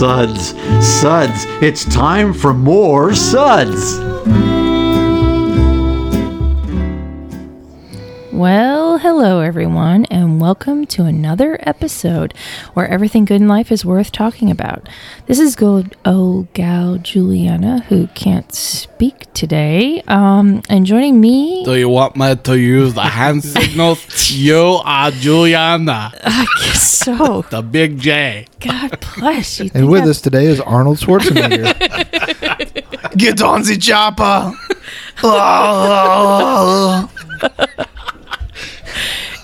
Suds, suds. It's time for more suds. Well, hello everyone, and welcome to another episode where everything good in life is worth talking about. This is good old gal Juliana, who can't speak today. Um, and joining me, Do you want me to use the hand signals? you are Juliana, I guess so. the big J. God bless you. And with I- us today is Arnold Schwarzenegger. Get on the chopper.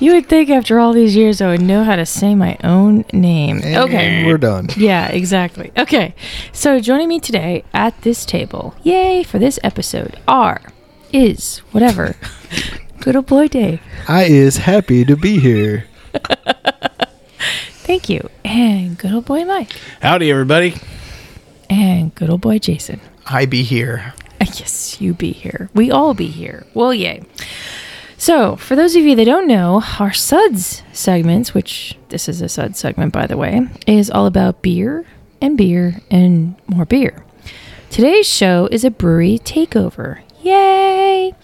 You would think after all these years I would know how to say my own name. And Okay. we're done. Yeah, exactly. Okay. So joining me today at this table, yay, for this episode are, is, whatever, good old boy Dave. I is happy to be here. Thank you. And good old boy Mike. Howdy, everybody. And good old boy Jason. I be here. Yes, you be here. We all be here. Well, yay. So, for those of you that don't know, our Suds segments, which this is a Suds segment, by the way, is all about beer and beer and more beer. Today's show is a brewery takeover. Yay!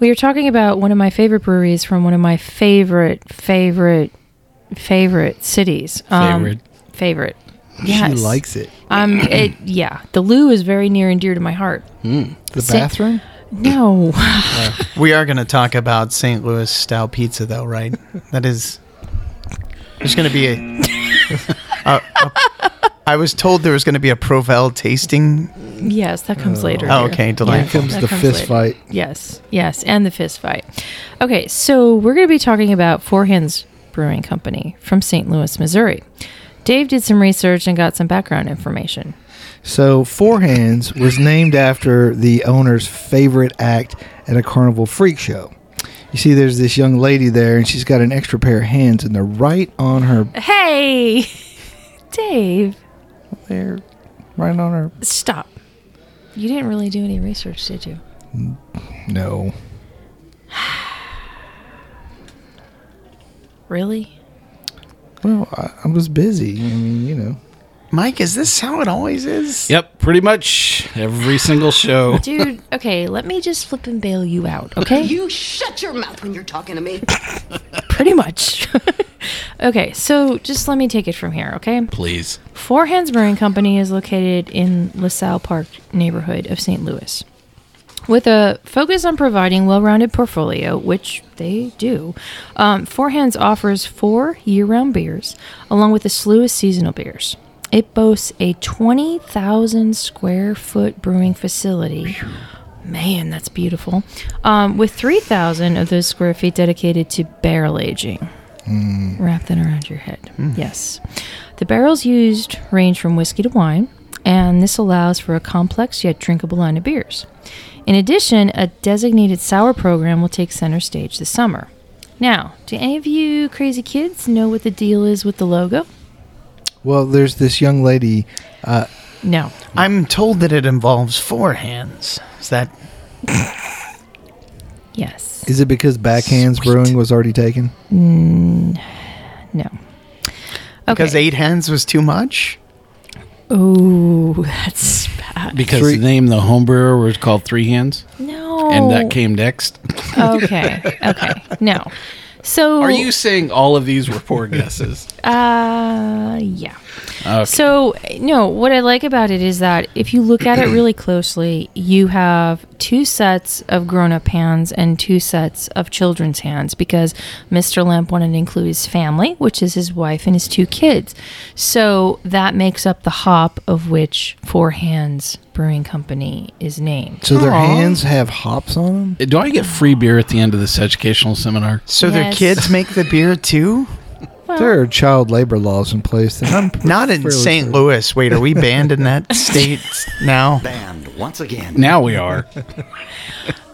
We are talking about one of my favorite breweries from one of my favorite, favorite, favorite cities. Um, Favorite. favorite. She Yes. likes it. Um, it, yeah, the Lou is very near and dear to my heart. The Sa- bathroom? No. We are going to talk about St. Louis style pizza, though, right? That is. There's going to be a. a- a- I was told there was going to be a Provel tasting. yes, that comes oh. later. Oh, okay, Here delightful. comes the comes fist later. fight. Yes, yes, and the fist fight. Okay, so we're going to be talking about Four Hands Brewing Company from St. Louis, Missouri. Dave did some research and got some background information. So, Four Hands was named after the owner's favorite act at a carnival freak show. You see, there's this young lady there, and she's got an extra pair of hands, and they're right on her. Hey, Dave, They're right on her. stop. You didn't really do any research, did you? No. Really? Well, I, I was busy. I mean, you know. Mike, is this how it always is? Yep, pretty much every single show. Dude, okay, let me just flip and bail you out, okay? You shut your mouth when you're talking to me. Pretty much. okay, so just let me take it from here, okay? Please. Four Hands Brewing Company is located in LaSalle Park neighborhood of St. Louis. With a focus on providing well-rounded portfolio, which they do, um, Four Hands offers four year-round beers, along with a slew of seasonal beers. It boasts a 20,000 square foot brewing facility. Man, that's beautiful. Um, with 3,000 of those square feet dedicated to barrel aging. Wrap that around your head. Yes. The barrels used range from whiskey to wine, and this allows for a complex yet drinkable line of beers. In addition, a designated sour program will take center stage this summer. Now, do any of you crazy kids know what the deal is with the logo? Well, there's this young lady. Uh, No. I'm told that it involves four hands. Is that. Yes. is it because Backhands Brewing was already taken? No. Okay. Because eight hands was too much? Oh, that's bad. Because Three- the name of the homebrewer was called Three Hands, No. and that came next. Okay. Okay. No. So Are you saying all of these were poor guesses? Uh, yeah. Okay. So, no, what I like about it is that if you look at it really closely, you have two sets of grown up hands and two sets of children's hands because Mr. Lemp wanted to include his family, which is his wife and his two kids. So that makes up the hop of which Four Hands Brewing Company is named. So their Aw. hands have hops on them? Do I get free beer at the end of this educational seminar? So their kids make the beer too? There are child labor laws in place that I'm Not in St. sure- Louis. Wait, are we banned in that state now? Banned once again. Now we are.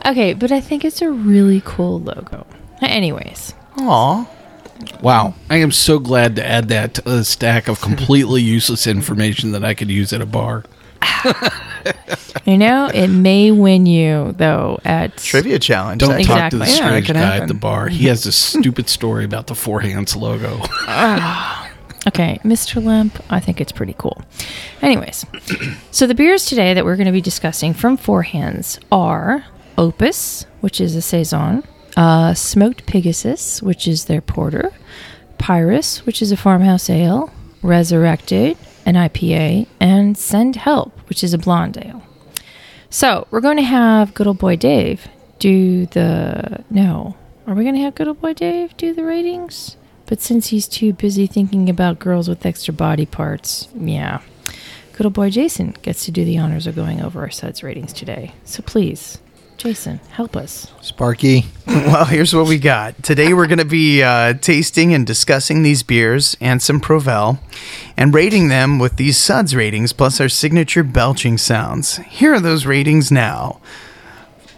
Okay, but I think it's a really cool logo. Anyways, Aw. Wow. I am so glad to add that to a stack of completely useless information that I could use at a bar. you know it may win you though at Trivia challenge. Don't That- talk to the Exactly. Yeah, that strange could guy at the bar. He has this stupid story about the Four Hands logo. Okay, Mr. Lemp, I think it's pretty cool. Anyways, so the beers today that we're going to be discussing from Four Hands are Opus, which is a saison, uh, Smoked Pegasus, which is their porter, Pyrus, which is a farmhouse ale, Resurrected, an IPA, and Send Help, which is a blonde ale. So we're going to have good old boy Dave do the no. Are we going to have good old boy Dave do the ratings? But since he's too busy thinking about girls with extra body parts, yeah. Good old boy Jason gets to do the honors of going over our suds ratings today. So please, Jason, help us. Sparky. Well, here's what we got. Today we're going to be uh, tasting and discussing these beers and some Provel and rating them with these suds ratings plus our signature belching sounds. Here are those ratings now.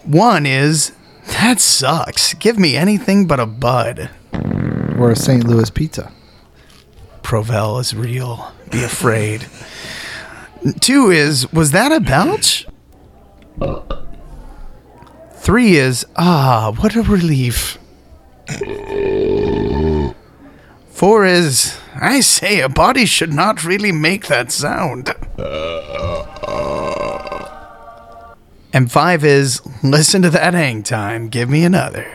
One is, that sucks. Give me anything but a bud. Or a St. Louis pizza. Provel is real. Be afraid. Two is, was that a belch? Three is, ah, what a relief. Four is, I say, a body should not really make that sound. And five is, listen to that hang time, give me another.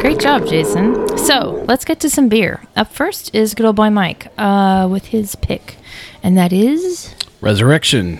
Great job, Jason. So let's get to some beer. Up first is good old boy Mike uh, with his pick, and that is Resurrection.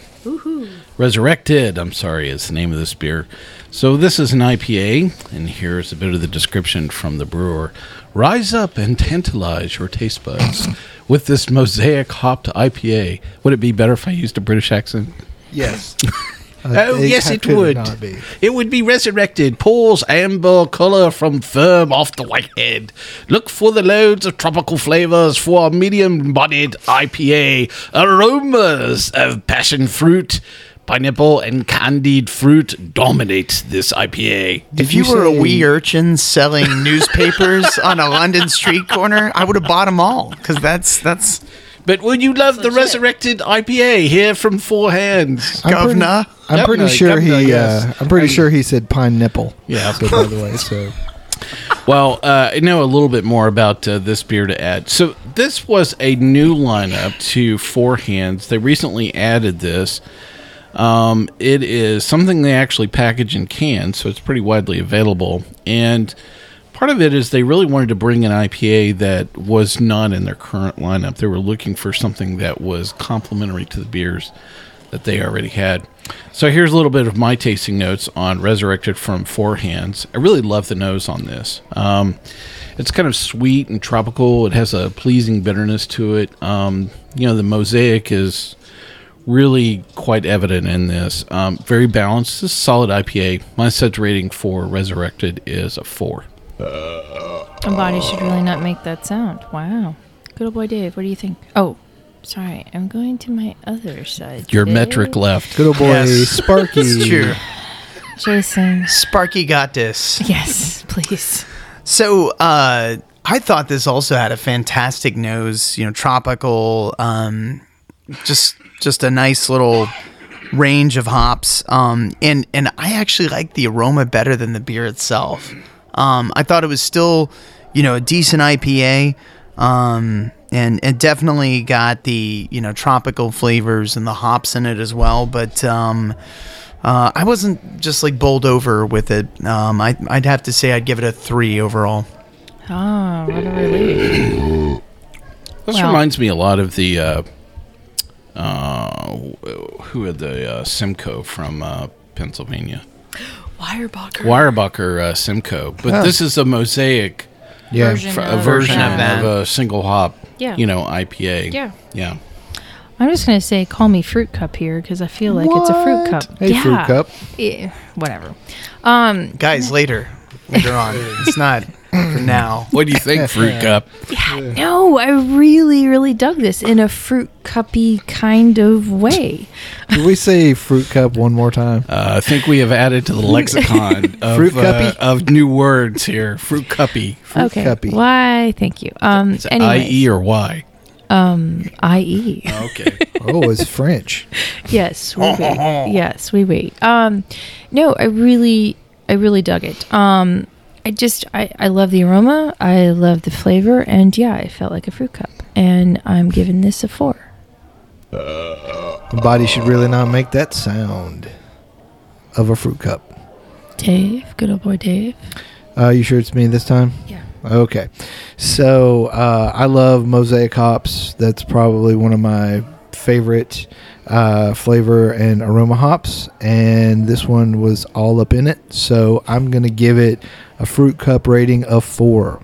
Resurrected, I'm sorry, is the name of this beer. So, this is an IPA, and here's a bit of the description from the brewer. Rise up and tantalize your taste buds with this mosaic hopped IPA. Would it be better if I used a British accent? Yes. Oh, yes, how it would. not be? It would be resurrected. Pause amber color from firm off the white head. Look for the loads of tropical flavors for a medium bodied IPA. Aromas of passion fruit, pineapple, and candied fruit dominate this IPA. If you you, were a wee urchin selling newspapers on a London street corner, I would have bought them all because that's that's But would you love the resurrected IPA here from Four Hands? I'm pretty, governor. I'm pretty Governor, sure governor, he. yes. Uh, I'm pretty sure he said pine nipple. Yeah. So by the way, so Well, uh, I know a little bit more about uh, this beer to add. So, this was a new lineup to Four Hands. They recently added this. Um, it is something they actually package in cans, so it's pretty widely available. And part of it is they really wanted to bring an IPA that was not in their current lineup. They were looking for something that was complementary to the beers that they already had. So here's a little bit of my tasting notes on Resurrected from Four Hands. I really love the nose on this. Um, it's kind of sweet and tropical. It has a pleasing bitterness to it. Um, you know, the mosaic is really quite evident in this. Um, very balanced. This is solid IPA. My suds rating for Resurrected is a four. A body should really not make that sound. Wow. Good old boy Dave, what do you think? Oh, sorry, I'm going to my other side. Your today. metric left. good old boy Yes. Sparky. It's true. Jason. Sparky got this. Yes, please. So uh, I thought this also had a fantastic nose. You know, tropical. Um, just just a nice little range of hops. Um, and and I actually like the aroma better than the beer itself. Um, I thought it was still, you know, a decent IPA. Um, and it definitely got the you know tropical flavors and the hops in it as well. But um, uh, I wasn't just like bowled over with it. Um, I, I'd have to say I'd give it a three overall. Ah, what a relief. This Well- reminds me a lot of the uh, uh, who had the uh, Simcoe from uh, Pennsylvania, Weyerbacher. Weyerbacher uh, Simcoe. But Oh. this is a mosaic, Yeah. Version fr- a of- version of of, a single hop. Yeah. you know, IPA. Yeah. yeah. I'm just gonna say, call me fruit cup here because I feel like it's a fruit cup. Hey, fruit cup. Yeah, whatever. Um, Guys, later, later on. It's not for now. What do you think, Fruit Cup? No, I really, really dug this in a fruit cuppy kind of way. Can we say fruit cup one more time? Uh, I think we have added to the lexicon of, Fruit uh, cuppy? of new words here. Fruit cuppy. okay. cuppy. Why? Thank you. Um. Is it IE or Y? I.E. Okay. Oh, it's French. Yes, we wait. yes, we wait. Um, no, I really, I really dug it. Um, I just, I, I love the aroma. I love the flavor, and yeah, it felt like a fruit cup. And I'm giving this a four. The body should really not make that sound of a fruit cup. Dave, good old boy Dave. Uh, you sure it's me this time? Yeah. Okay. So uh, I love Mosaic hops. That's probably one of my favorite uh, flavor and aroma hops. And this one was all up in it. So I'm going to give it a fruit cup rating of four.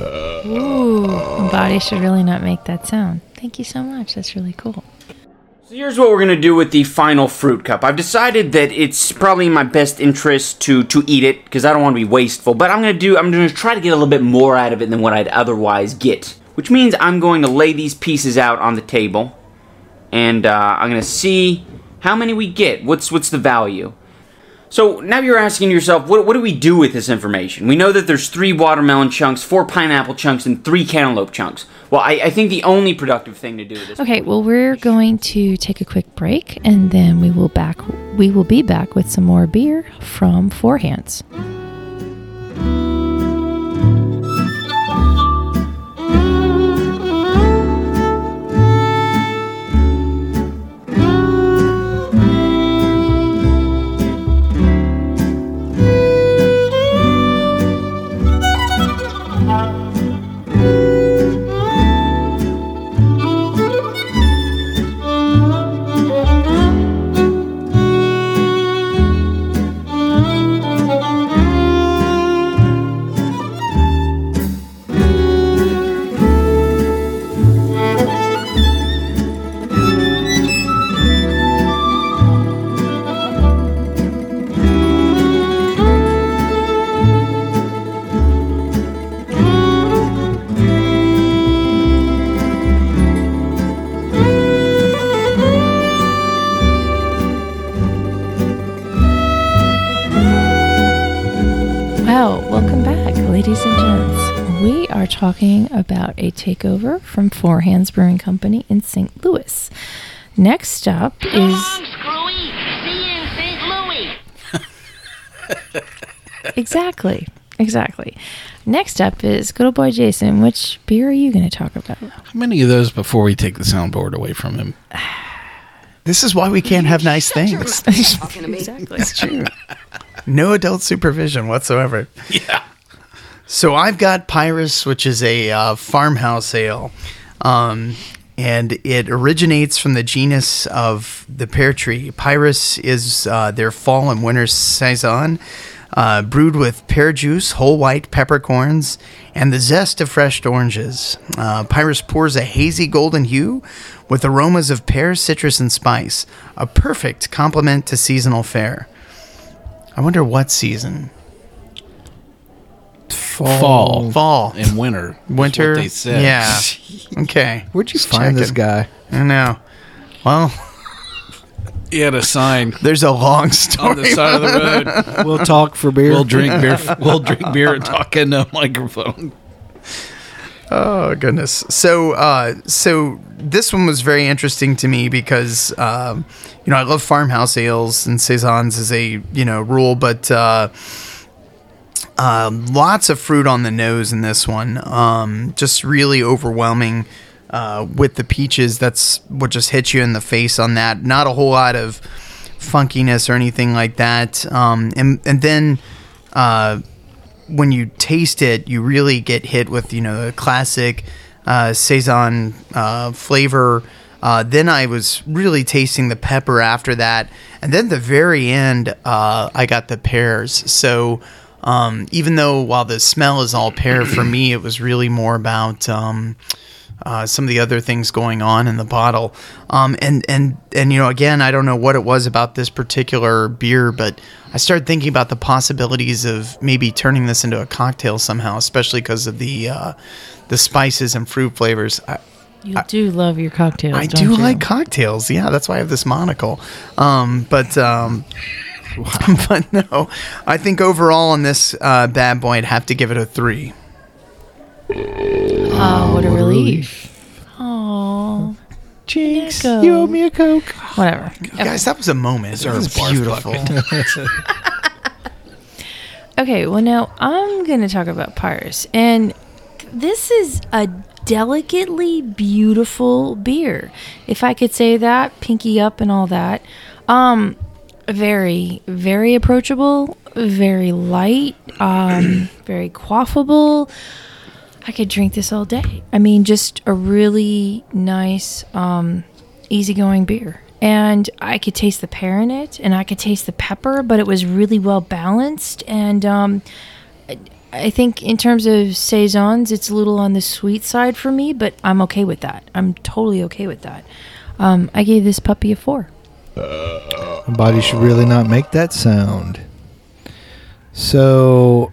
Ooh, my body should really not make that sound. Thank you so much. That's really cool. So here's what we're gonna do with the final fruit cup. I've decided that it's probably in my best interest to to eat it because I don't want to be wasteful. But I'm gonna do. I'm gonna try to get a little bit more out of it than what I'd otherwise get. Which means I'm going to lay these pieces out on the table, and uh, I'm gonna see how many we get. What's what's the value? So now you're asking yourself, what, what do we do with this information? We know that there's three watermelon chunks, four pineapple chunks, and three cantaloupe chunks. Well, I, I think the only productive thing to do this Okay, well, we're going to take a quick break, and then we will back. We will be back with some more beer from Four Hands. Well, welcome back, ladies and gents. We are talking about a takeover from Four Hands Brewing Company in St. Louis. Next up is on, Screwy. See you in St. Louis. exactly, exactly. Next up is good old boy Jason. Which beer are you going to talk about? How many of those before we take the soundboard away from him? This is why we can't have nice things. mouth when you're talking to me. Exactly. It's true. No adult supervision whatsoever. Yeah. So I've got Pyrus, which is a uh, farmhouse ale, um, and it originates from the genus of the pear tree. Pyrus is uh, their fall and winter saison, uh, brewed with pear juice, whole white peppercorns, and the zest of fresh oranges. Uh, Pyrus pours a hazy golden hue with aromas of pear, citrus, and spice, a perfect complement to seasonal fare. I wonder what season. Fall. Fall. and winter. Winter. what they said. Yeah. Okay. Where'd you Just find this checking. guy? I know. Well, He had a sign there's a long story. on the side of the road. We'll talk for beer. We'll drink beer. We'll drink beer and talk in a microphone. Oh goodness. So uh so this one was very interesting to me because um you know I love farmhouse ales and saisons as a you know rule, but uh um, lots of fruit on the nose in this one. Um, just really overwhelming uh, with the peaches. That's what just hits you in the face on that. Not a whole lot of funkiness or anything like that. Um, and and then uh, when you taste it, you really get hit with you know the classic uh, saison uh, flavor. Uh, then I was really tasting the pepper after that, and then the very end, uh, I got the pears. So um, even though while the smell is all pear, for me it was really more about um, uh, some of the other things going on in the bottle. Um, and and and you know, again, I don't know what it was about this particular beer, but I started thinking about the possibilities of maybe turning this into a cocktail somehow, especially because of the uh, the spices and fruit flavors. I, You do love your cocktails. I do you? like cocktails. Yeah, that's why I have this monocle. Um, but um, but no, I think overall on this uh, bad boy, I'd have to give it a three. Oh, what a relief. Oh, Jinx, Nico. you owe me a coke. whatever. Guys, that was a moment. That was beautiful. Okay, well now I'm going to talk about Pyrus, and this is a delicately beautiful beer, if I could say that, pinky up and all that. Um, very, very approachable, very light, um, very quaffable. I could drink this all day. I mean, just a really nice, um, easygoing beer. And I could taste the pear in it, and I could taste the pepper, but it was really well balanced. And um, I- think in terms of saisons, it's a little on the sweet side for me, but I'm okay with that. I'm totally okay with that. Um, I gave this puppy a four. My body should really not make that sound. So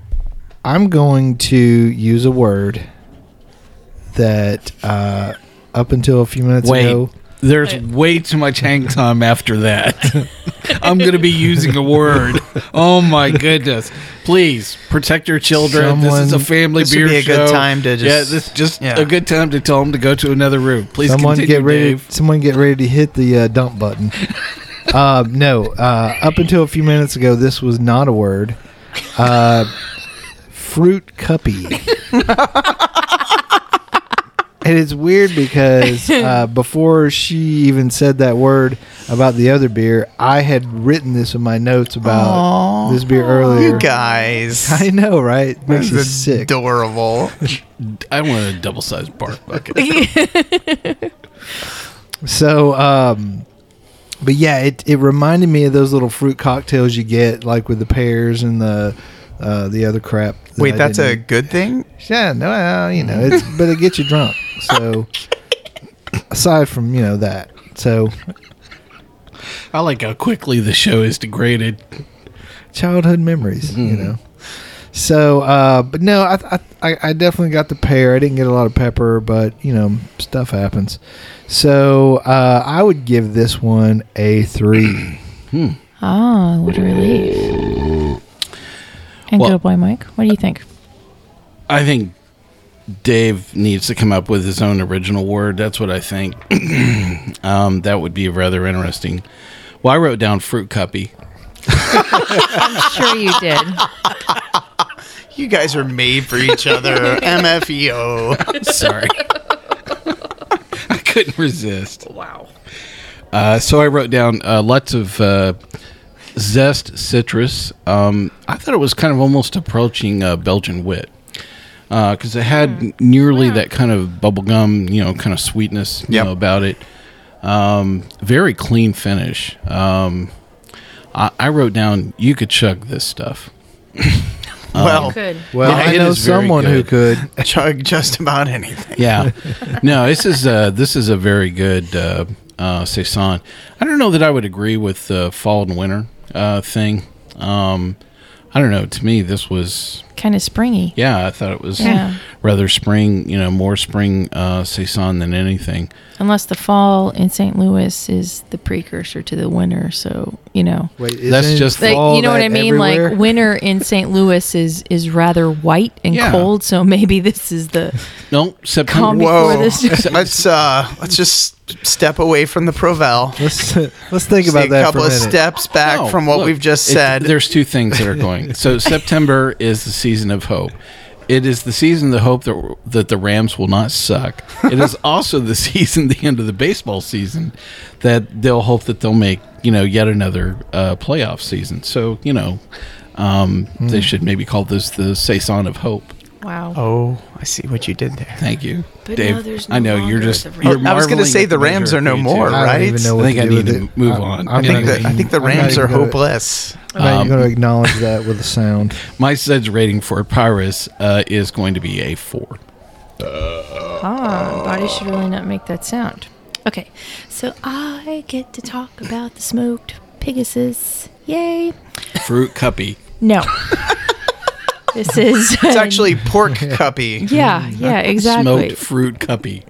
I'm going to use a word that uh, up until a few minutes Wait, ago. there's way too much hang time after that. I'm going to be using a word. Oh my goodness! Please protect your children. this is a Someone- family This would beer be a good time to yeah, just- this just yeah. a good time to tell them to go to another room. Please Someone continue, get ready. Dave. Someone get ready to hit the uh, dump button. uh, no, uh, up until a few minutes ago, this was not a word. Uh, fruit cuppy. and it's weird because uh, before she even said that word about the other beer, I had written this in my notes about Aw. this beer earlier. You guys, I know, right? Makes you this is sick. adorable. I want a double sized bark bucket. So, um, but yeah, it, it reminded me of those little fruit cocktails you get, like with the pears and the uh, the other crap. That Wait, I that's a didn't good thing. yeah, no, well, you know, it's but it gets you drunk. So, aside from you know that, so I like how quickly the show is degraded. childhood memories, you Mm-hmm. know. So, uh, but no, I, I I I definitely got the pear. I didn't get a lot of pepper, but you know, stuff happens. So, uh, I would give this one a three. Ah, what a relief. And Well- good boy, Mike. What do you think? I think Dave needs to come up with his own original word. That's what I think. um, that would be rather interesting. Well, I wrote down fruit cuppy. I'm sure you did. You guys are made for each other. MFEO. Sorry. I couldn't resist. Wow. Uh, so I wrote down uh, lots of uh, zest citrus. Um, I thought it was kind of almost approaching uh, Belgian wit because it had nearly that kind of bubblegum, you know, kind of sweetness you Yep. know, about it. Um, very clean finish. Um, I, I wrote down you could chug this stuff. well, Good. Well, Yeah, I know is very someone who could. chug just about anything. Yeah. no, this is uh this is a very good uh saison. I don't know that I would agree with the fall and winter uh thing. Um I don't know, to me this was Kind of springy. yeah, I thought it was Yeah. rather spring, you know, more spring uh saison than anything. Unless the fall in St. Louis is the precursor to the winter. So, you know. Wait, That's isn't just- Like, fall you know what I mean? everywhere? Like winter in St. Louis is is rather white and Yeah. cold, so maybe this is the No, September Calm before Whoa. this. let's uh let's just step away from the Provel. let's let's think Take about a couple for a of minute. steps back No, from what look, we've just it- said. There's two things that are going. So September is the season of hope. It is the season of hope that that the Rams will not suck. It is also the season, the end of the baseball season, that they'll hope that they'll make you know yet another uh, playoff season. So you know, um, they should maybe call this the saison of hope. Wow. oh, I see what you did there. Thank you, But Dave. now there's no I know you're just. You're I was gonna say the Rams are no creativity. more, I don't right? even know I think to I need to it. move I'm- on. I'm I not think Anyway. the I think the Rams are gonna- hopeless. I'm not Um, going to acknowledge that with a sound. My Zed's rating for Pyrus uh, is going to be a four. Uh, ah, body should really not make that sound. Okay, so I get to talk about the smoked Pegasus. Yay! Fruit cuppy. No. this is. It's actually pork cuppy. Yeah, yeah, exactly. Smoked fruit cuppy.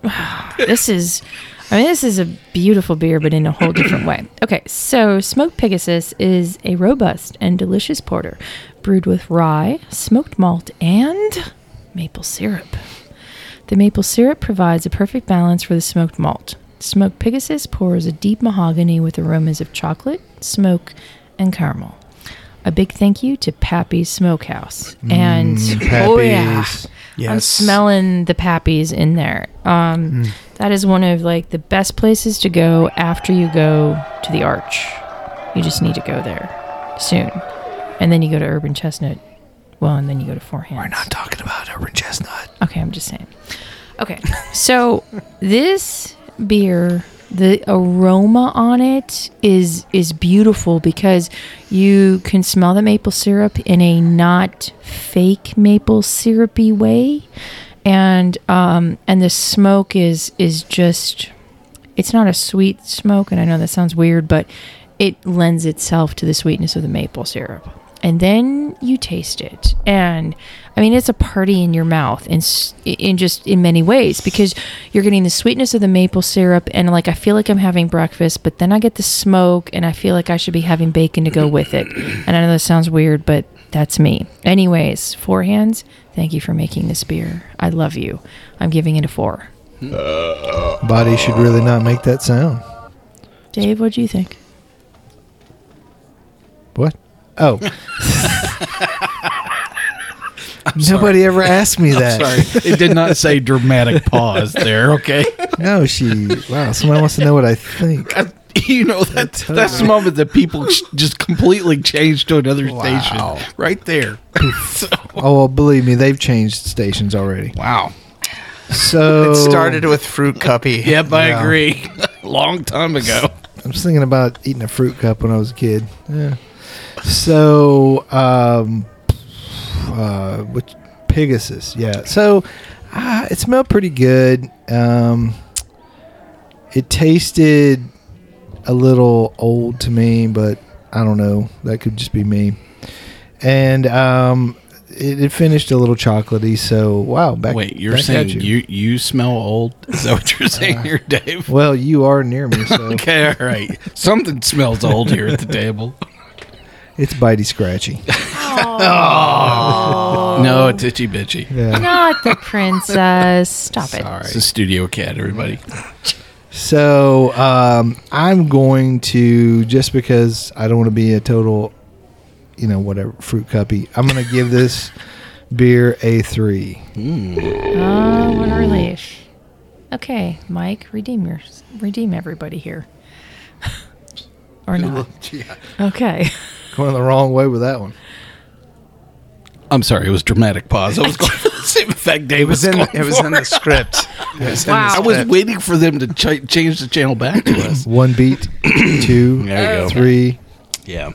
this is I mean this is a beautiful beer but in a whole different way. Okay, so Smoked Pegasus is a robust and delicious porter brewed with rye, smoked malt and maple syrup. The maple syrup provides a perfect balance for the smoked malt. Smoked Pegasus pours a deep mahogany with aromas of chocolate, smoke, and caramel. A big thank you to Pappy's Smokehouse. and oh yeah, Pappies. I'm smelling the pappies in there. Um, that is one of like the best places to go after you go to the Arch. You just need to go there soon, and then you go to Urban Chestnut. Well, and then you go to Four Hands. We're not talking about urban chestnut. Okay, I'm just saying. Okay, so this beer, the aroma on it is is beautiful because you can smell the maple syrup in a not fake maple syrupy way, and um, and the smoke is is just it's not a sweet smoke, and I know that sounds weird, but it lends itself to the sweetness of the maple syrup. And then you taste it, and I mean, it's a party in your mouth, in in just in many ways, because you're getting the sweetness of the maple syrup, and like I feel like I'm having breakfast, but then I get the smoke, and I feel like I should be having bacon to go with it. And I know that sounds weird, but that's me. Anyways, four hands. Thank you for making this beer. I love you. I'm giving it a four. Body should really not make that sound. Dave, what do you think? What? Oh. Nobody ever asked me that. Sorry, it did not say dramatic pause there. Okay, No, she. Wow, somebody wants to know what I think. Uh, you know that that's the moment that people just completely change to another station right there. Oh, well, believe me, they've changed stations already. Wow. So It started with fruit cuppy. Yep, I Yeah. agree. Long time ago. I was thinking about eating a fruit cup when I was a kid. Yeah. So, um, uh, which Pegasus? Yeah. So, uh, it smelled pretty good. Um, it tasted a little old to me, but I don't know. That could just be me. And um, it, it finished a little chocolatey. So, wow. Back, Wait, you're back saying at you. you smell old? Is that what you're saying here, Dave? Well, you are near me, so Okay, all right. Something smells old here at the table. it's bitey scratchy. No, it's itchy bitchy. Yeah. Not the princess. Stop it. Sorry. It's a studio cat, everybody. So um, I'm going to just because I don't want to be a total, you know, whatever fruit cuppy. I'm going to give this beer a three. Oh, what a relief. Okay, Mike, redeem your redeem everybody here. or not. Okay. Going the wrong way with that one. I'm sorry, it was dramatic pause. I was going for the same effect Dave It was was in it was in the script. Was in the I was script. waiting for them to ch- change the channel back to us. One beat, two, There you go. three. Yeah.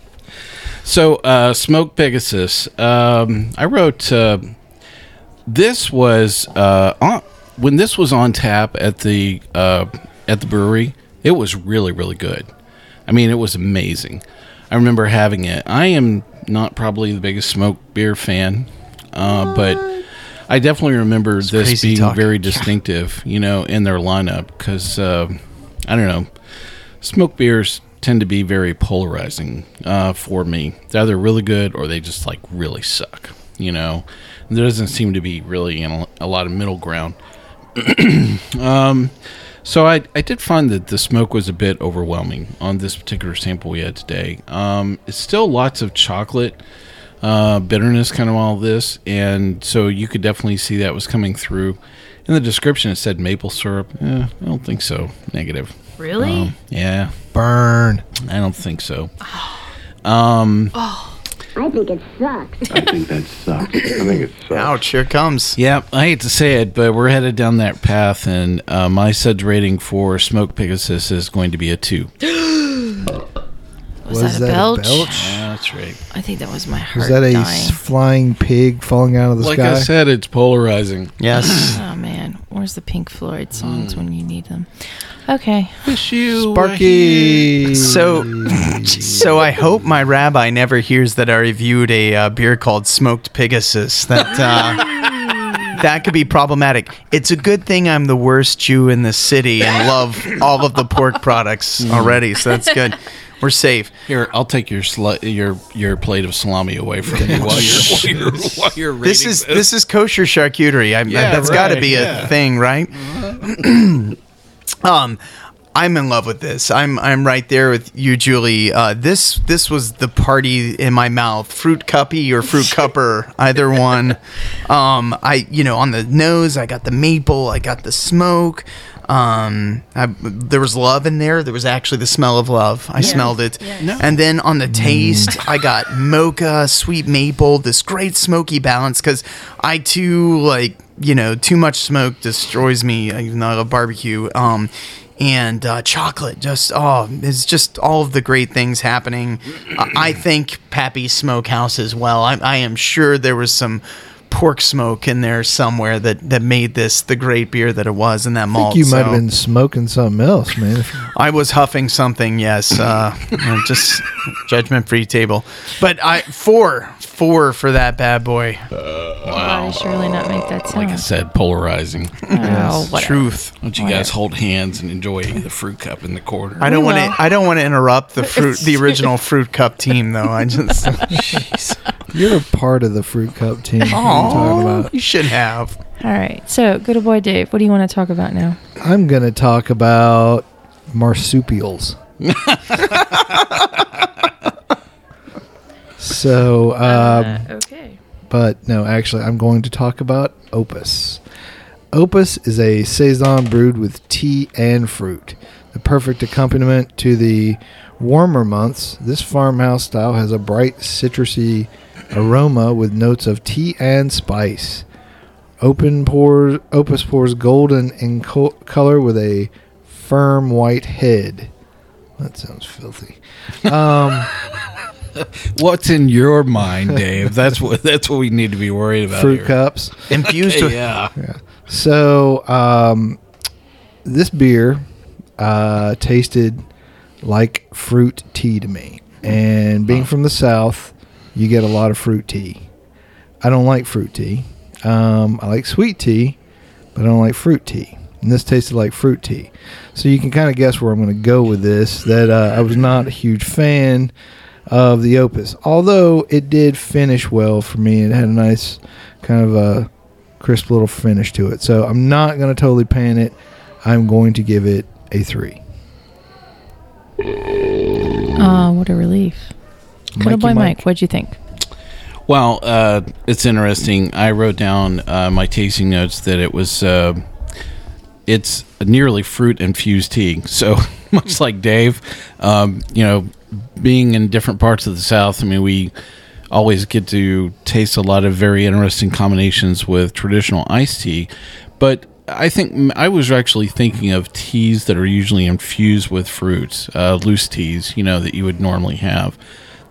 So, uh, Smoke Pegasus. Um, I wrote. Uh, this was uh, on when this was on tap at the uh, at the brewery. It was really really good. I mean, it was amazing. I remember having it. I am not probably the biggest smoke beer fan, uh, but I definitely remember this being very distinctive. You know, in their lineup because uh, I don't know smoke beers tend to be very polarizing uh, for me. They're either really good or they just like really suck. You know, there doesn't seem to be really a, a lot of middle ground. um, so I, I did find that the smoke was a bit overwhelming on this particular sample we had today. Um, it's still lots of chocolate uh, bitterness, kind of all this, and so you could definitely see that was coming through. In the description, it said maple syrup. Eh, I don't think so. Negative. Really? Um, yeah, Burn. I don't think so. Um, I think it sucks. I think that sucks. I think it sucks. Ouch! Here it comes. yeah, I hate to say it, but we're headed down that path, and uh, my suds rating for Smoke Pegasus is going to be a two. Was, that, a belch? Yeah, that's right. I think that was my heart Was that a dying. s- flying pig falling out of the Like sky? I said, it's polarizing. Yes. oh man. Where's the Pink Floyd songs when you need them? Okay. Wish you Sparky. So, so I hope my rabbi never hears that I reviewed a uh, beer called Smoked Pegasus. That uh, that could be problematic. It's a good thing I'm the worst Jew in the city and love all of the pork products already. So that's good. We're safe. Here, I'll take your sli- your your plate of salami away from you while you're while you're, while you're This is this is kosher charcuterie. I, Yeah, that's got to right, be a yeah. thing, right? um, I'm in love with this. I'm I'm right there with you, Julie. Uh, this this was the party in my mouth. Fruit cuppy or fruit cupper, either one. Um, I you know on the nose, I got the maple, I got the smoke. Um, I, there was love in there. There was actually the smell of love. I smelled it. Yeah. And then on the taste, I got mocha, sweet maple, this great smoky balance because I too like you know too much smoke destroys me. Even though I love barbecue. Um, and uh, chocolate, just oh, it's just all of the great things happening. I think Pappy Smokehouse as well. I, I am sure there was some pork smoke in there somewhere that that made this the great beer that it was in that I think you might have been smoking something else, man. I was huffing something, yes. Uh, uh, just judgment free table. But I four, four for that bad boy. Why surely not make that sound? like I said, polarizing. Oh, whatever. Truth. Why don't you guys hold hands and enjoy the fruit cup in the corner? I don't want to. I don't want to interrupt the fruit, the original fruit cup team, though. I just. Jeez. You're a part of the fruit cup team. What are you talking about? you should have. All right. So, good old boy Dave, what do you want to talk about now? I'm going to talk about marsupials. so, um, okay. but no, actually, I'm going to talk about Opus. Opus is a saison brewed with tea and fruit, the perfect accompaniment to the warmer months. This farmhouse style has a bright citrusy aroma with notes of tea and spice. Open pours, Opus pours golden in co- color with a firm white head. That sounds filthy. Um, What's in your mind, Dave? That's what that's what we need to be worried about. fruit here. cups. Infused with Yeah. So, um, this beer uh, tasted like fruit tea to me. And being from the South, you get a lot of fruit tea. I don't like fruit tea. Um, I like sweet tea, but I don't like fruit tea. And this tasted like fruit tea. So you can kind of guess where I'm going to go with this. That uh, I was not a huge fan of the Opus, although it did finish well for me. It had a nice kind of a crisp little finish to it. So I'm not going to totally pan it. I'm going to give it a three. Ah, what a relief. Good old Mikey boy Mike. Mike, what'd you think? Well, uh, it's interesting. I wrote down uh, my tasting notes that it was uh, it's a nearly fruit infused tea. So much like Dave, um, you know, being in different parts of the South, I mean, we always get to taste a lot of very interesting combinations with traditional iced tea. But I think I was actually thinking of teas that are usually infused with fruits, uh, loose teas, you know, that you would normally have.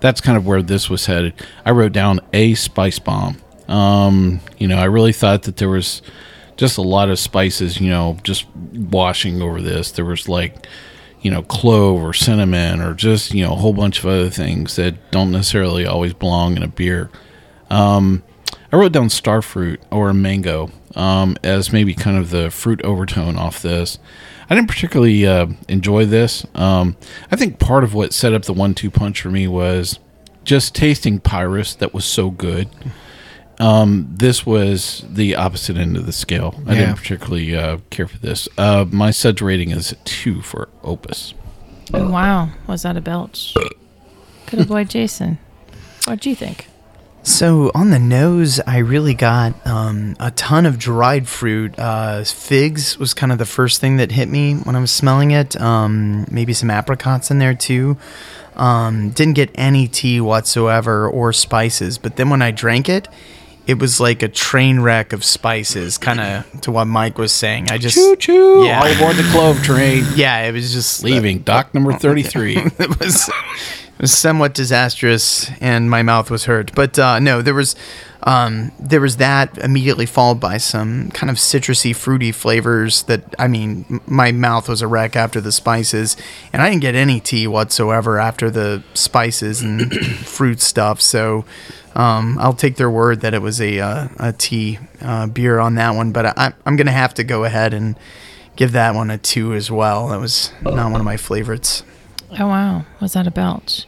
That's kind of where this was headed. I wrote down a spice bomb. Um, you know, I really thought that there was just a lot of spices, you know, just washing over this. There was like, you know, clove or cinnamon or just, you know, a whole bunch of other things that don't necessarily always belong in a beer. Um, I wrote down starfruit or a mango um, as maybe kind of the fruit overtone off this. I didn't particularly uh, enjoy this. Um, I think part of what set up the one-two punch for me was just tasting Pyrus that was so good. Um, this was the opposite end of the scale. I Yeah. didn't particularly uh, care for this. Uh, my suds rating is two for Opus. Oh, wow. Was that a belch? Good old boy Jason. What'd you think? So on the nose, I really got um, a ton of dried fruit. Uh, figs was kind of the first thing that hit me when I was smelling it. Um, maybe some apricots in there too. Um, didn't get any tea whatsoever or spices. But then when I drank it, it was like a train wreck of spices, kind of to what Mike was saying. I just Choo choo! Yeah. All aboard the clove train. yeah, it was just Leaving dock number thirty-three. it was it was somewhat disastrous and my mouth was hurt but uh, no there was Um, there was that immediately followed by some kind of citrusy, fruity flavors that, I mean, m- my mouth was a wreck after the spices. And I didn't get any tea whatsoever after the spices and fruit stuff. So um, I'll take their word that it was a, uh, a tea uh, beer on that one. But I, I'm going to have to go ahead and give that one a two as well. That was not one of my favorites. Oh wow, was that about?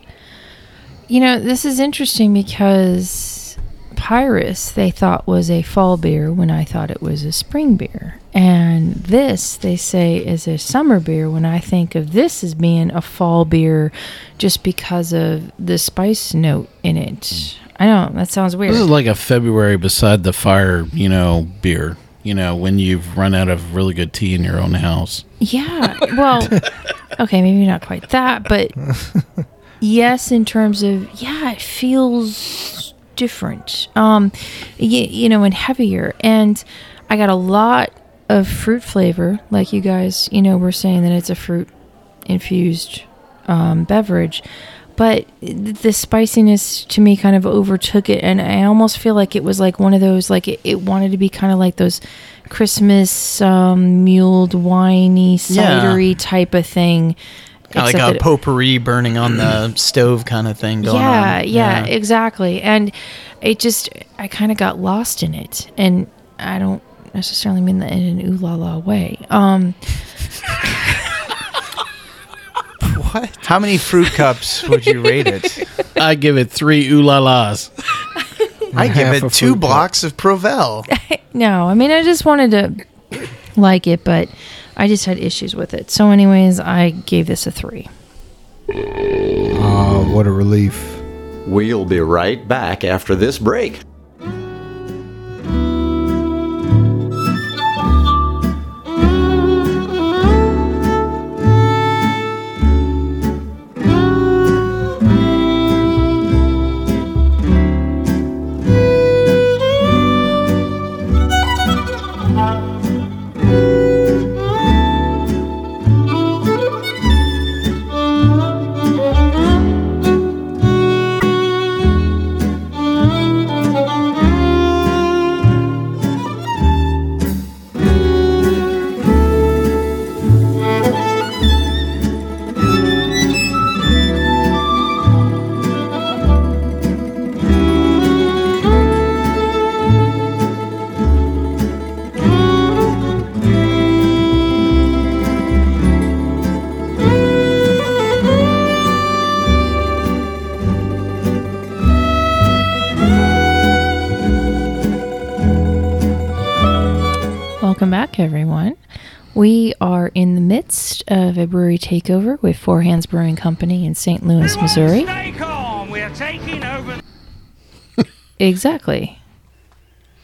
You know, this is interesting because Pyrus they thought was a fall beer when I thought it was a spring beer. And this they say is a summer beer when I think of this as being a fall beer just because of the spice note in it. I don't know, that sounds weird. This is like a February beside the fire, you know, beer. You know, when you've run out of really good tea in your own house. Yeah. Well, okay, maybe not quite that, but yes, in terms of yeah, it feels different. Um, you, you know, and heavier, and I got a lot of fruit flavor, like you guys, you know, were saying that it's a fruit infused um, beverage. But the spiciness to me kind of overtook it, and I almost feel like it was like one of those, like it, it wanted to be kind of like those Christmas um, muled, winey, Yeah. cidery type of thing. Kinda like a that- potpourri burning on the stove kind of thing going yeah, on. yeah, exactly. And it just, I kind of got lost in it, and I don't necessarily mean that in an ooh la la way. Um, What? How many fruit cups would you rate it? I give it three ooh la las. I give it two fruit cup. blocks of Provel. no, I mean, I just wanted to like it, but I just had issues with it. So, anyways, I gave this a three. Oh, what a relief. We'll be right back after this break. Midst of a brewery takeover with Four Hands Brewing Company in St. Louis, Missouri. Stay calm. We're taking over. Exactly.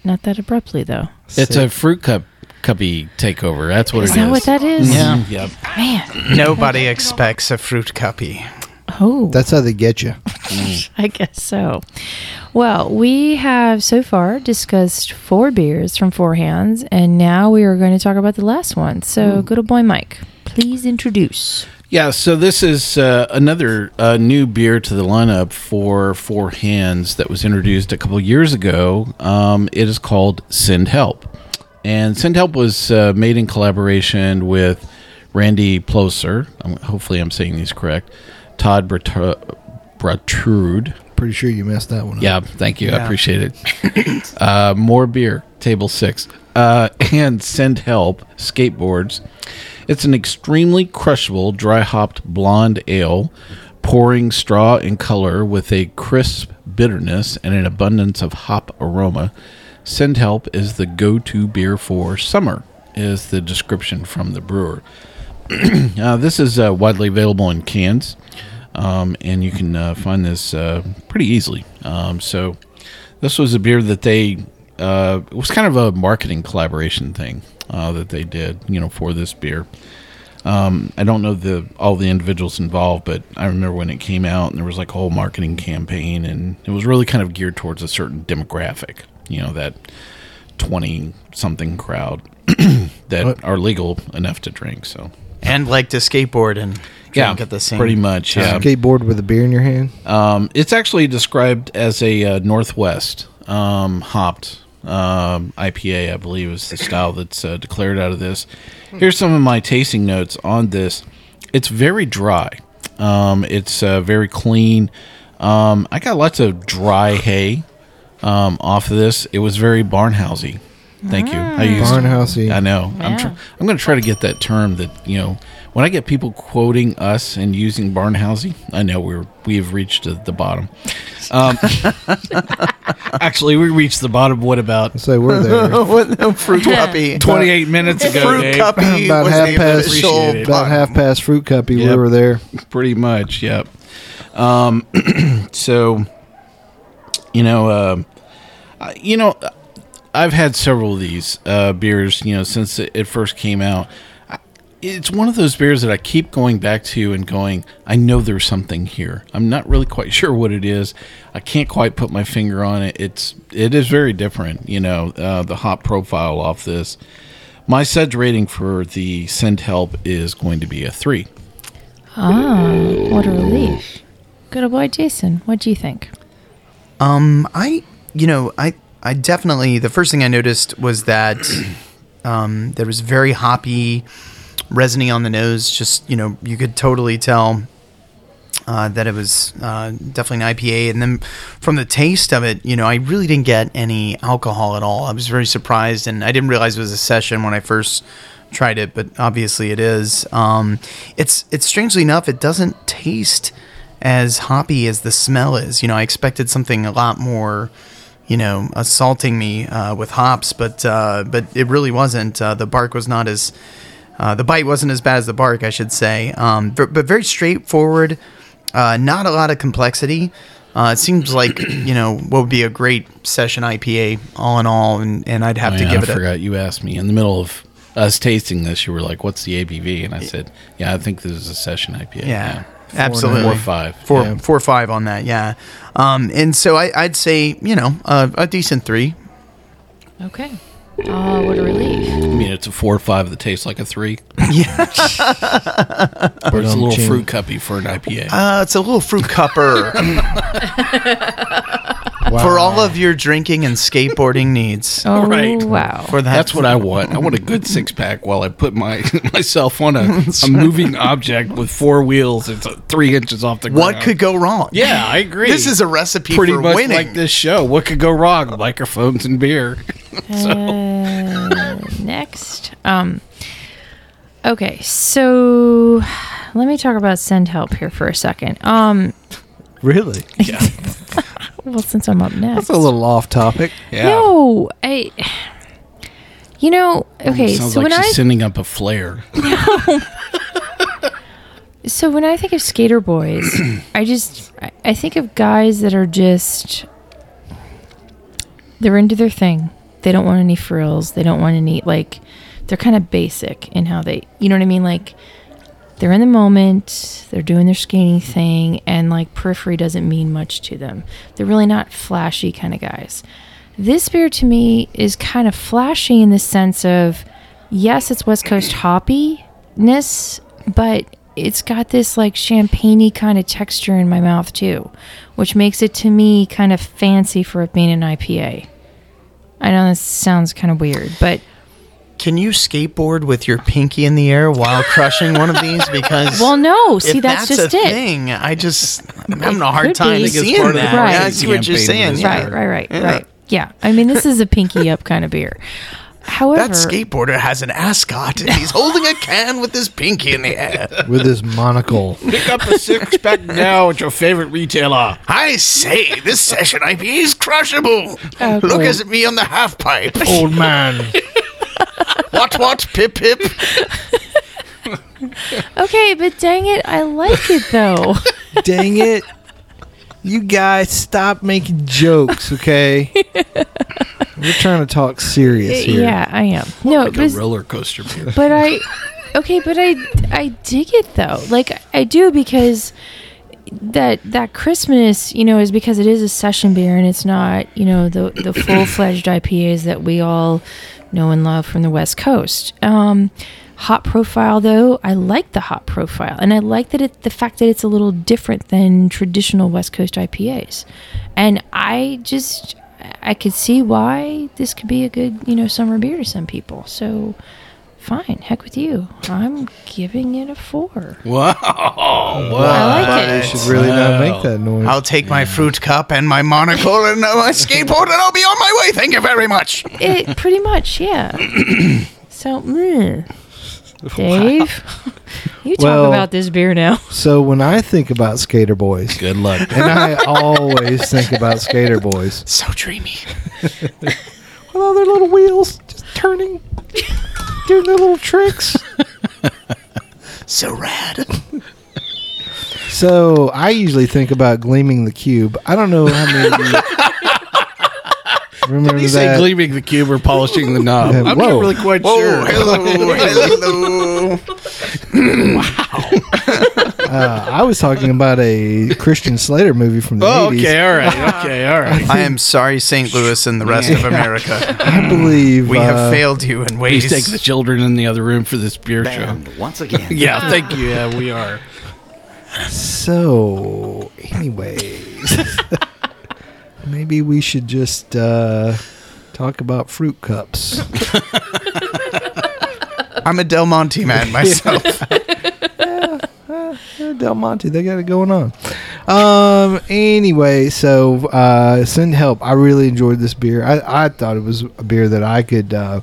Not that abruptly, though. It's a fruit cup cuppy takeover. That's what Is it that is. what that is? Yeah. Mm-hmm. Yep. Man. Nobody expects a fruit cuppy. Oh. That's how they get you. I guess so. Well, we have so far discussed four beers from Four Hands, and now we are going to talk about the last one. So, hmm. good old boy Mike, please introduce. Yeah, so this is uh, another uh, new beer to the lineup for Four Hands that was introduced a couple years ago. Um, it is called Send Help. And Send Help was uh, made in collaboration with Randy Ploser. Um, hopefully, I'm saying these correct. Todd Bratru- Bratrude. Pretty sure you messed that one up. Yeah, thank you. I appreciate it. uh, more beer, table six. Uh, and Send Help Skateboards. It's an extremely crushable, dry hopped blonde ale, pouring straw in color with a crisp bitterness and an abundance of hop aroma. Send Help is the go to beer for summer, is the description from the brewer. uh, this is uh, widely available in cans, um, and you can uh, find this uh, pretty easily. Um, so, this was a beer that they uh, it was kind of a marketing collaboration thing uh, that they did, you know, for this beer. Um, I don't know the all the individuals involved, but I remember when it came out, and there was like a whole marketing campaign, and it was really kind of geared towards a certain demographic, you know, that twenty something crowd that What? are legal enough to drink. So And like to skateboard and yeah, drink at the same pretty much. Yeah, Skateboard with a beer in your hand. um, it's actually described as a uh, Northwest um, hopped um, IPA, I believe, is the style that's uh, declared out of this. Here's some of my tasting notes on this. It's very dry. Um, it's uh, very clean. Um, I got lots of dry hay um, off of this. It was very barnhousey. Thank you. I used Barnhousey. I know. I'm tr- I'm going to try to get that term that you know when I get people quoting us and using barnhousey. I know we're we have reached the, the bottom. Um, actually, we reached the bottom. What about So we're there. what fruit cuppy? 28 minutes ago? Fruit Dave? cuppy About was half past- official Appreciate. About half past fruit cuppy. We were there. Pretty much, yep. Um, so, you know, um, I- you know, I've had several of these uh, beers, you know, since it, it first came out. I- It's one of those beers that I keep going back to and going. I know there's something here. I'm not really quite sure what it is. I can't quite put my finger on it. It's it is very different. You know, uh, the hop profile off this. My sedge rating for the Send Help is going to be a three. Ah, what a relief. Good old boy Jason, what do you think? Um, I, you know, I, I definitely the first thing I noticed was that, um, there was very hoppy, resiny on the nose. Just you know, you could totally tell. Uh, that it was uh, definitely an IPA, and then from the taste of it, you know, I really didn't get any alcohol at all. I was very surprised, and I didn't realize it was a session when I first tried it, but obviously it is. Um, it's it's strangely enough, it doesn't taste as hoppy as the smell is. You know, I expected something a lot more, you know, assaulting me uh, with hops, but uh, but it really wasn't. Uh, the bark was not as uh, the bite wasn't as bad as the bark, I should say. Um, but, but very straightforward. Uh, not a lot of complexity. Uh, it seems like you know what would be a great session IPA, all in all, and, and I'd have Oh, to yeah, give I it a forgot you asked me in the middle of us tasting this. You were like, "What's the ABV?" And I said, "Yeah, I think this is a session IPA." Yeah, Four absolutely. Four five. four Yeah. four five on that. Yeah, um, and so I, I'd say you know uh, a decent three. Okay. Oh, what a relief. I mean, it's a four or five that tastes like a three. Yeah. or it's a little fruit cuppy for an IPA. Uh, it's a little fruit cupper wow. for all of your drinking and skateboarding needs. Oh, Right. wow. For that, That's what I want. I want a good six pack while I put my myself on a, a moving object with four wheels. It's three inches off the ground. What could go wrong? Yeah, I agree. This is a recipe pretty for much winning. like this show. What could go wrong? Microphones and beer. Uh, next. Um, okay, so let me talk about send help here for a second. Um, Really? Yeah. well, since I'm up next. That's a little off topic. Yeah. No, I. You know, okay. Sounds so like when she's I sending up a flare. so when I think of skater boys, I just I, I think of guys that are just they're into their thing. They don't want any frills. They don't want any like they're kind of basic in how they you know what I mean like they're in the moment, they're doing their skating thing and like periphery doesn't mean much to them. They're really not flashy kind of guys. This beer to me is kind of flashy in the sense of yes, it's West Coast hoppiness, but it's got this like champagne kind of texture in my mouth too, which makes it to me kind of fancy for it being an IPA. I know this sounds kind of weird, but Can you skateboard with your pinky in the air while crushing one of these? Because well, no. See, that's, just a it. thing, I just I'm having a hard time be. I think seeing that. Right. Yeah, I see what you're saying. Yeah. Right, right, right, Yeah. right. Yeah. I mean, this is a pinky up kind of beer. However, That skateboarder has an ascot, and he's holding a can with his pinky in the air. With his monocle. Pick up a six pack now at your favorite retailer. I say, this session IPA is crushable. Oh, Look boy. at me on the half pipe. Old man. what, what, pip, pip. okay, but dang it, I like it though. Dang it. You guys stop making jokes, okay? We're trying to talk serious here. yeah, I am. No, Like but, a roller coaster beer. but I, okay, but I, I dig it though. Like I do because that that Christmas, you know, is because it is a session beer and it's not, you know, the the full fledged IPAs that we all know and love from the West Coast. Um, hop profile though, I like the hop profile, and I like that it the fact that it's a little different than traditional West Coast IPAs, and I just I could see why this could be a good, you know, summer beer to some people. So, fine, heck with you. I'm giving it a four. Wow. I like it You it. should really not make that noise. I'll take my fruit cup and my monocle and my skateboard, and I'll be on my way. Thank you very much. It pretty much, yeah. so, mm. Dave, you talk Well- about this beer now. so when I think about Skater Boys, Good luck. and I always think about Skater Boys, So dreamy. with all their little wheels just turning, doing their little tricks. So rad. So I usually think about gleaming the cube. I don't know how many. Of you remember Did he say that? gleaming the cube or polishing the knob? Yeah, I'm whoa. not really quite Whoa, sure. hello, hello. Uh, I was talking about a Christian Slater movie from the Oh, 80s. okay, all right, okay, all right. I am sorry, St. Louis and the rest of America. I believe We have uh, failed you in ways. Please take the children in the other room for this beer Banned show. once again. Yeah, thank you. Yeah, we are. So, anyways, maybe we should just uh, talk about fruit cups. I'm a Del Monte man myself. Del Monte, they got it going on. Um. Anyway, so uh, send help. I really enjoyed this beer. I, I thought it was a beer that I could, uh,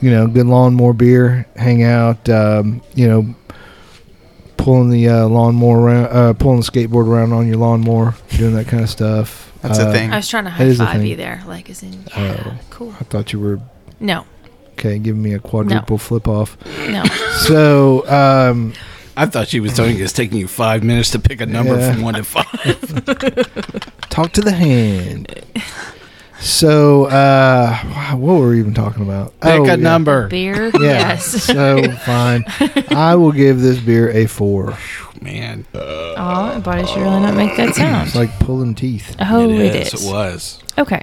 you know, good lawnmower beer, hang out. Um, you know, pulling the uh, lawnmower around, uh, pulling the skateboard around on your lawnmower, doing that kind of stuff. That's Uh, a thing. I was trying to That high is five you there, like as in, yeah, Oh. cool. I thought you were No, okay, giving me a quadruple flip off. no. So, um, I thought she was telling you it's taking you five minutes to pick a number Yeah. from one to five. talk to the hand. So, uh, what were we even talking about? Pick Oh, a yeah. number. Beer, Yeah. yes. so fine. I will give this beer a four. Man, Oh, but I should really not make that sound. It's like pulling teeth. Oh, it it is. is. It was. Okay.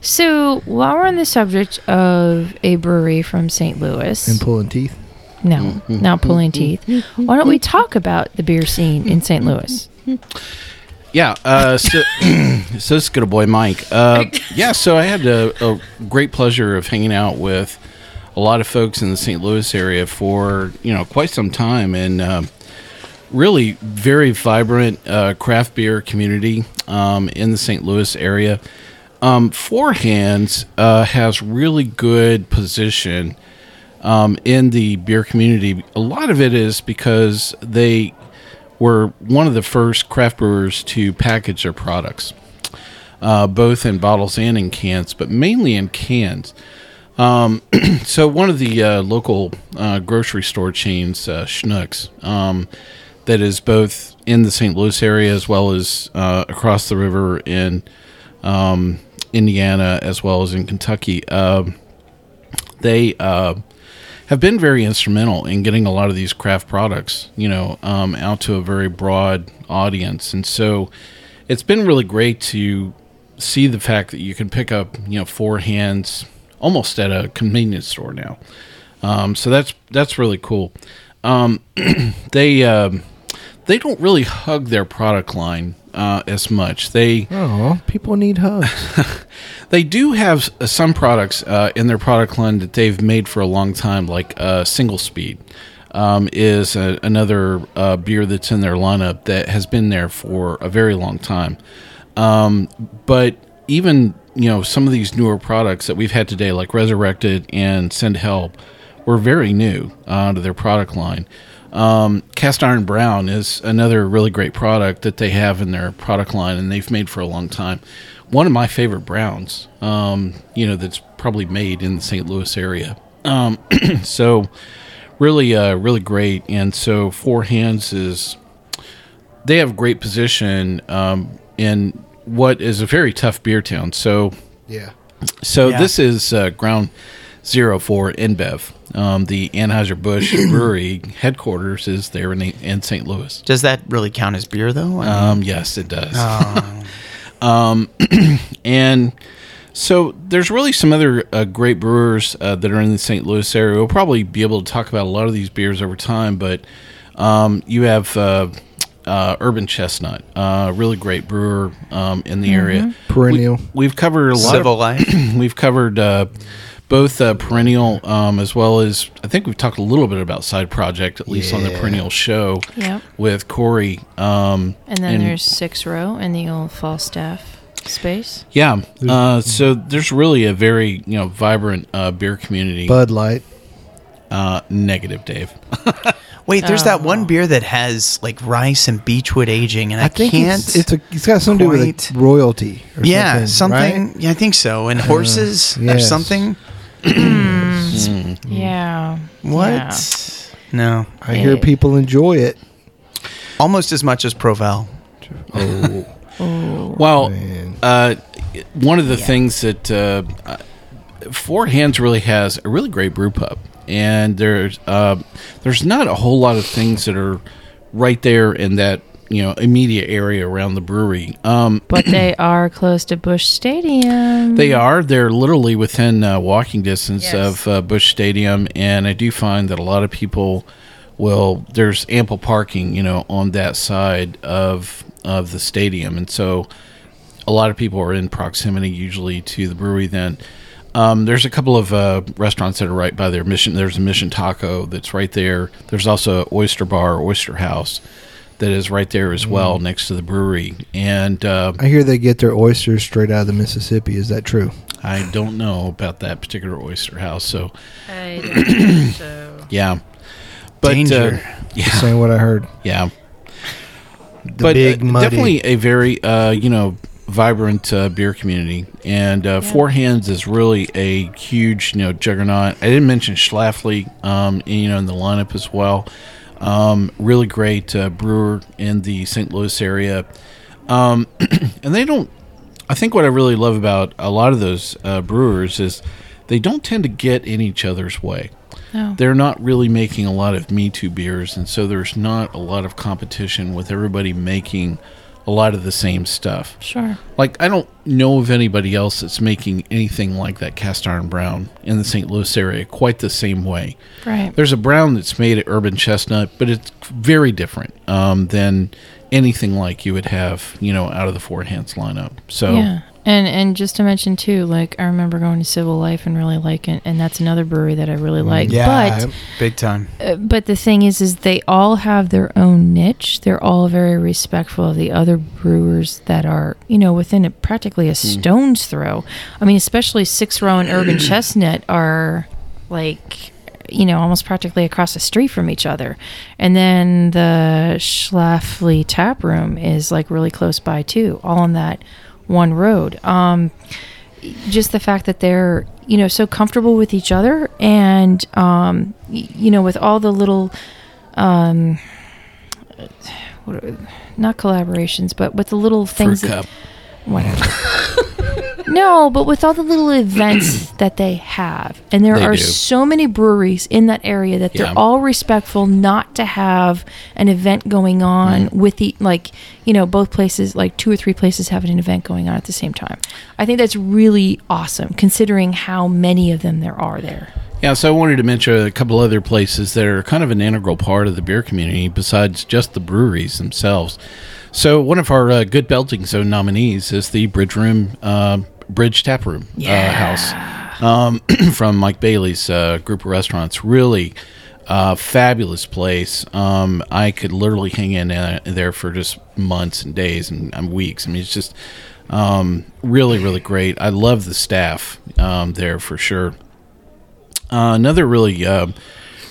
So while we're on the subject of a brewery from St. Louis, And pulling teeth. no, not pulling teeth, why don't we talk about the beer scene in St. Louis? Yeah. Uh, so, so this is good boy Mike. Uh, yeah. So I had a, a great pleasure of hanging out with a lot of folks in the St. Louis area for you know quite some time, and um, really very vibrant uh, craft beer community um, in the St. Louis area. Um, Four Hands uh, has really good position um, in the beer community. A lot of it is because they were one of the first craft brewers to package their products, uh, both in bottles and in cans, but mainly in cans. Um, so one of the uh, local uh, grocery store chains, uh, Schnucks, um, that is both in the St. Louis area as well as uh, across the river in um, Indiana as well as in Kentucky. Uh, they uh, have been very instrumental in getting a lot of these craft products, you know, um, out to a very broad audience. And so it's been really great to see the fact that you can pick up, you know, four hands almost at a convenience store now. Um, so that's that's really cool. Um, they um, they don't really hug their product line uh, as much. They Oh, people need hugs. they do have s- some products uh, in their product line that they've made for a long time, like uh, Single Speed. Um, is a, another uh, beer that's in their lineup that has been there for a very long time. Um, but even you know some of these newer products that we've had today, like Resurrected and Send Help, were very new uh, to their product line. Um, Cast Iron Brown is another really great product that they have in their product line, and they've made for a long time. One of my favorite browns, um, you know, that's probably made in the St. Louis area. Um, so, really, uh, really great. And so, Four Hands is they have great position um, in what is a very tough beer town. So, yeah. so Yeah. this is uh, ground zero for InBev. Um, the Anheuser Busch Brewery headquarters is there in, in St. Louis. Does that really count as beer, though? I mean- Um, yes, it does. Oh. um, and so there's really some other uh, great brewers uh, that are in the St. Louis area. We'll probably be able to talk about a lot of these beers over time, but um, you have uh, uh, Urban Chestnut, uh, really great brewer um, in the area. Perennial. We, have covered a lot Civil of Life. we've covered uh, both uh, perennial um, as well as I think we've talked a little bit about side project at least on the perennial show Yep. with Corey. Um, And then there's six row in the old Falstaff space. yeah. Uh, so there's really a very you know vibrant uh, beer community. Bud Light. uh, negative, Dave. Wait, there's that Oh. one beer that has like rice and beechwood aging, and I, I think can't. it's, it's a it's got something to do quite- with royalty. Or yeah, something. something. Yeah, I think so. And horses or yes. something. Yeah. What? Yeah. No, Right? I hear people enjoy it. almost as much as Provel. Well, uh, one of the things that uh, uh, Four Hands really has a really great brew pub, and there's uh, there's not a whole lot of things that are right there in that you know immediate area around the brewery. Um, But they are close to Busch Stadium. They are. They're literally within uh, walking distance Yes. of uh, Busch Stadium, and I do find that a lot of people will. There's ample parking, you know, on that side of of the stadium, and so a lot of people are in proximity usually to the brewery. Then um, there's a couple of uh, restaurants that are right by their mission. There's a Mission Taco that's right there. There's also Oyster Bar, Oyster House. That is right there as well, next to the brewery, and uh, I hear they get their oysters straight out of the Mississippi. Is that true? I don't know about that particular oyster house, so I so. yeah. But Danger. Uh, yeah, Saying what I heard. yeah. The but big uh, muddy. definitely a very uh, you know vibrant uh, beer community, and uh, Four Hands is really a huge you know juggernaut. I didn't mention Schlafly, um, in, you know, in the lineup as well. Um, really great uh, brewer in the St. Louis area, um, and they don't. I think what I really love about a lot of those uh, brewers is they don't tend to get in each other's way No. they're not really making a lot of Me Too beers, and so there's not a lot of competition with everybody making a lot of the same stuff. Sure. Like, I don't know of anybody else that's making anything like that cast iron brown in the St. Louis area quite the same way. Right. There's a brown that's made at Urban Chestnut, but it's very different um, than anything like you would have, you know, out of the Four Hands lineup. So, Yeah. And and just to mention too, like I remember going to Civil Life and really liking, and that's another brewery that I really like. Yeah, But big time. Uh, but the thing is is they all have their own niche they're all very respectful of the other brewers that are you know within a, practically a stone's throw i mean especially six row and urban chestnut are like you know almost practically across the street from each other and then the schlafly tap room is like really close by too all in that one road um just the fact that they're you know so comfortable with each other and um you know with all the little um what are, not collaborations but with the little things that-. Whatever no but with all the little events that they have and there They are do. so many breweries in that area that they're all respectful not to have an event going on Mm. with the like you know both places like two or three places having an event going on at the same time i think that's really awesome considering how many of them there are there Yeah, so I wanted to mention a couple other places that are kind of an integral part of the beer community besides just the breweries themselves. So one of our uh, good belting zone nominees is the Bridge Room, uh, Bridge Tap Room uh, house um, from Mike Bailey's uh, group of restaurants. Really uh, fabulous place. Um, I could literally hang in uh, there for just months and days and, and weeks. I mean, it's just um, really, really great. I love the staff um, there for sure. Uh, another really uh,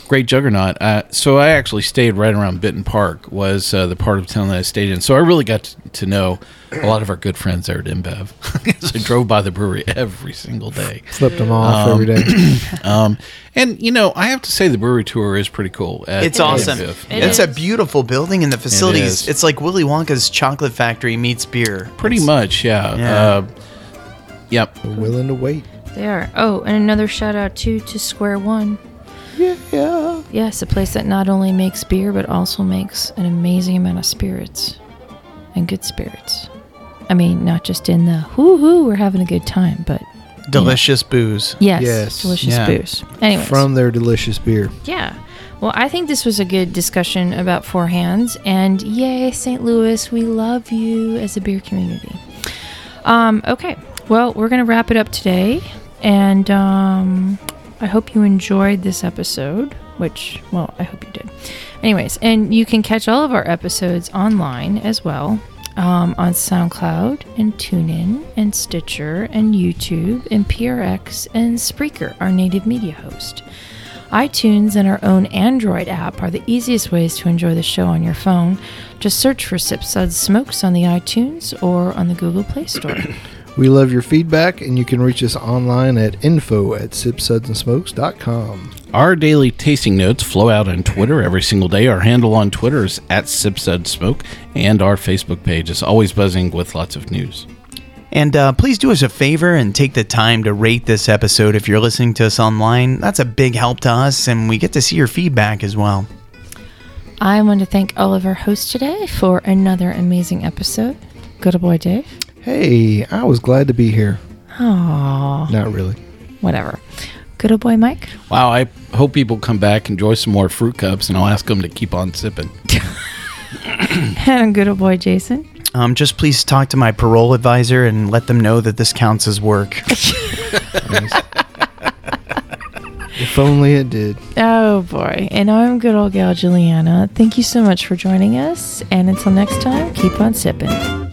great juggernaut. Uh, so I actually stayed right around Benton Park. Was uh, the part of town that I stayed in. So I really got to, to know a lot of our good friends there at InBev. so I drove by the brewery every single day. Flipped them off Um, every day. Um, and you know, I have to say the brewery tour is pretty cool. It's awesome. It it's a beautiful building, and the facilities. is. it's like Willy Wonka's chocolate factory meets beer. Pretty It's- much, yeah. Yeah. Uh, yep. We're willing to wait. they are oh and another shout out too to square one Yeah. Yes, a place that not only makes beer but also makes an amazing amount of spirits and good spirits. I mean, not just in the hoo hoo, we're having a good time, but Delicious booze. yes, Yes. delicious Yeah. booze. Anyways, From their delicious beer. yeah. Well, I think this was a good discussion about Four Hands, and yay, St. Louis, we love you as a beer community. Um, okay, well, we're gonna wrap it up today, and um, I hope you enjoyed this episode. Which, well, I hope you did. Anyways, and you can catch all of our episodes online as well um, on SoundCloud and TuneIn and Stitcher and YouTube and PRX and Spreaker, our native media host. iTunes and our own Android app are the easiest ways to enjoy the show on your phone. Just search for Sip Suds Smokes on the iTunes or on the Google Play Store. We love your feedback, and you can reach us online at info at sipsudsandsmokes.com. Our daily tasting notes flow out on Twitter every single day. Our handle on Twitter is at SipSudSmoke, and our Facebook page is always buzzing with lots of news. And uh, please do us a favor and take the time to rate this episode if you're listening to us online. That's a big help to us, and we get to see your feedback as well. I want to thank all of our hosts today for another amazing episode. Good boy, Dave. Hey, I was glad to be here. Aww. Not really. Whatever. Good old boy, Mike. Wow, I hope people come back, enjoy some more fruit cups, and I'll ask them to keep on sipping. and good old boy, Jason. Um, just please talk to my parole advisor and let them know that this counts as work. If only it did. Oh boy. And I'm good old gal Juliana. Thank you so much for joining us. And until next time, keep on sipping.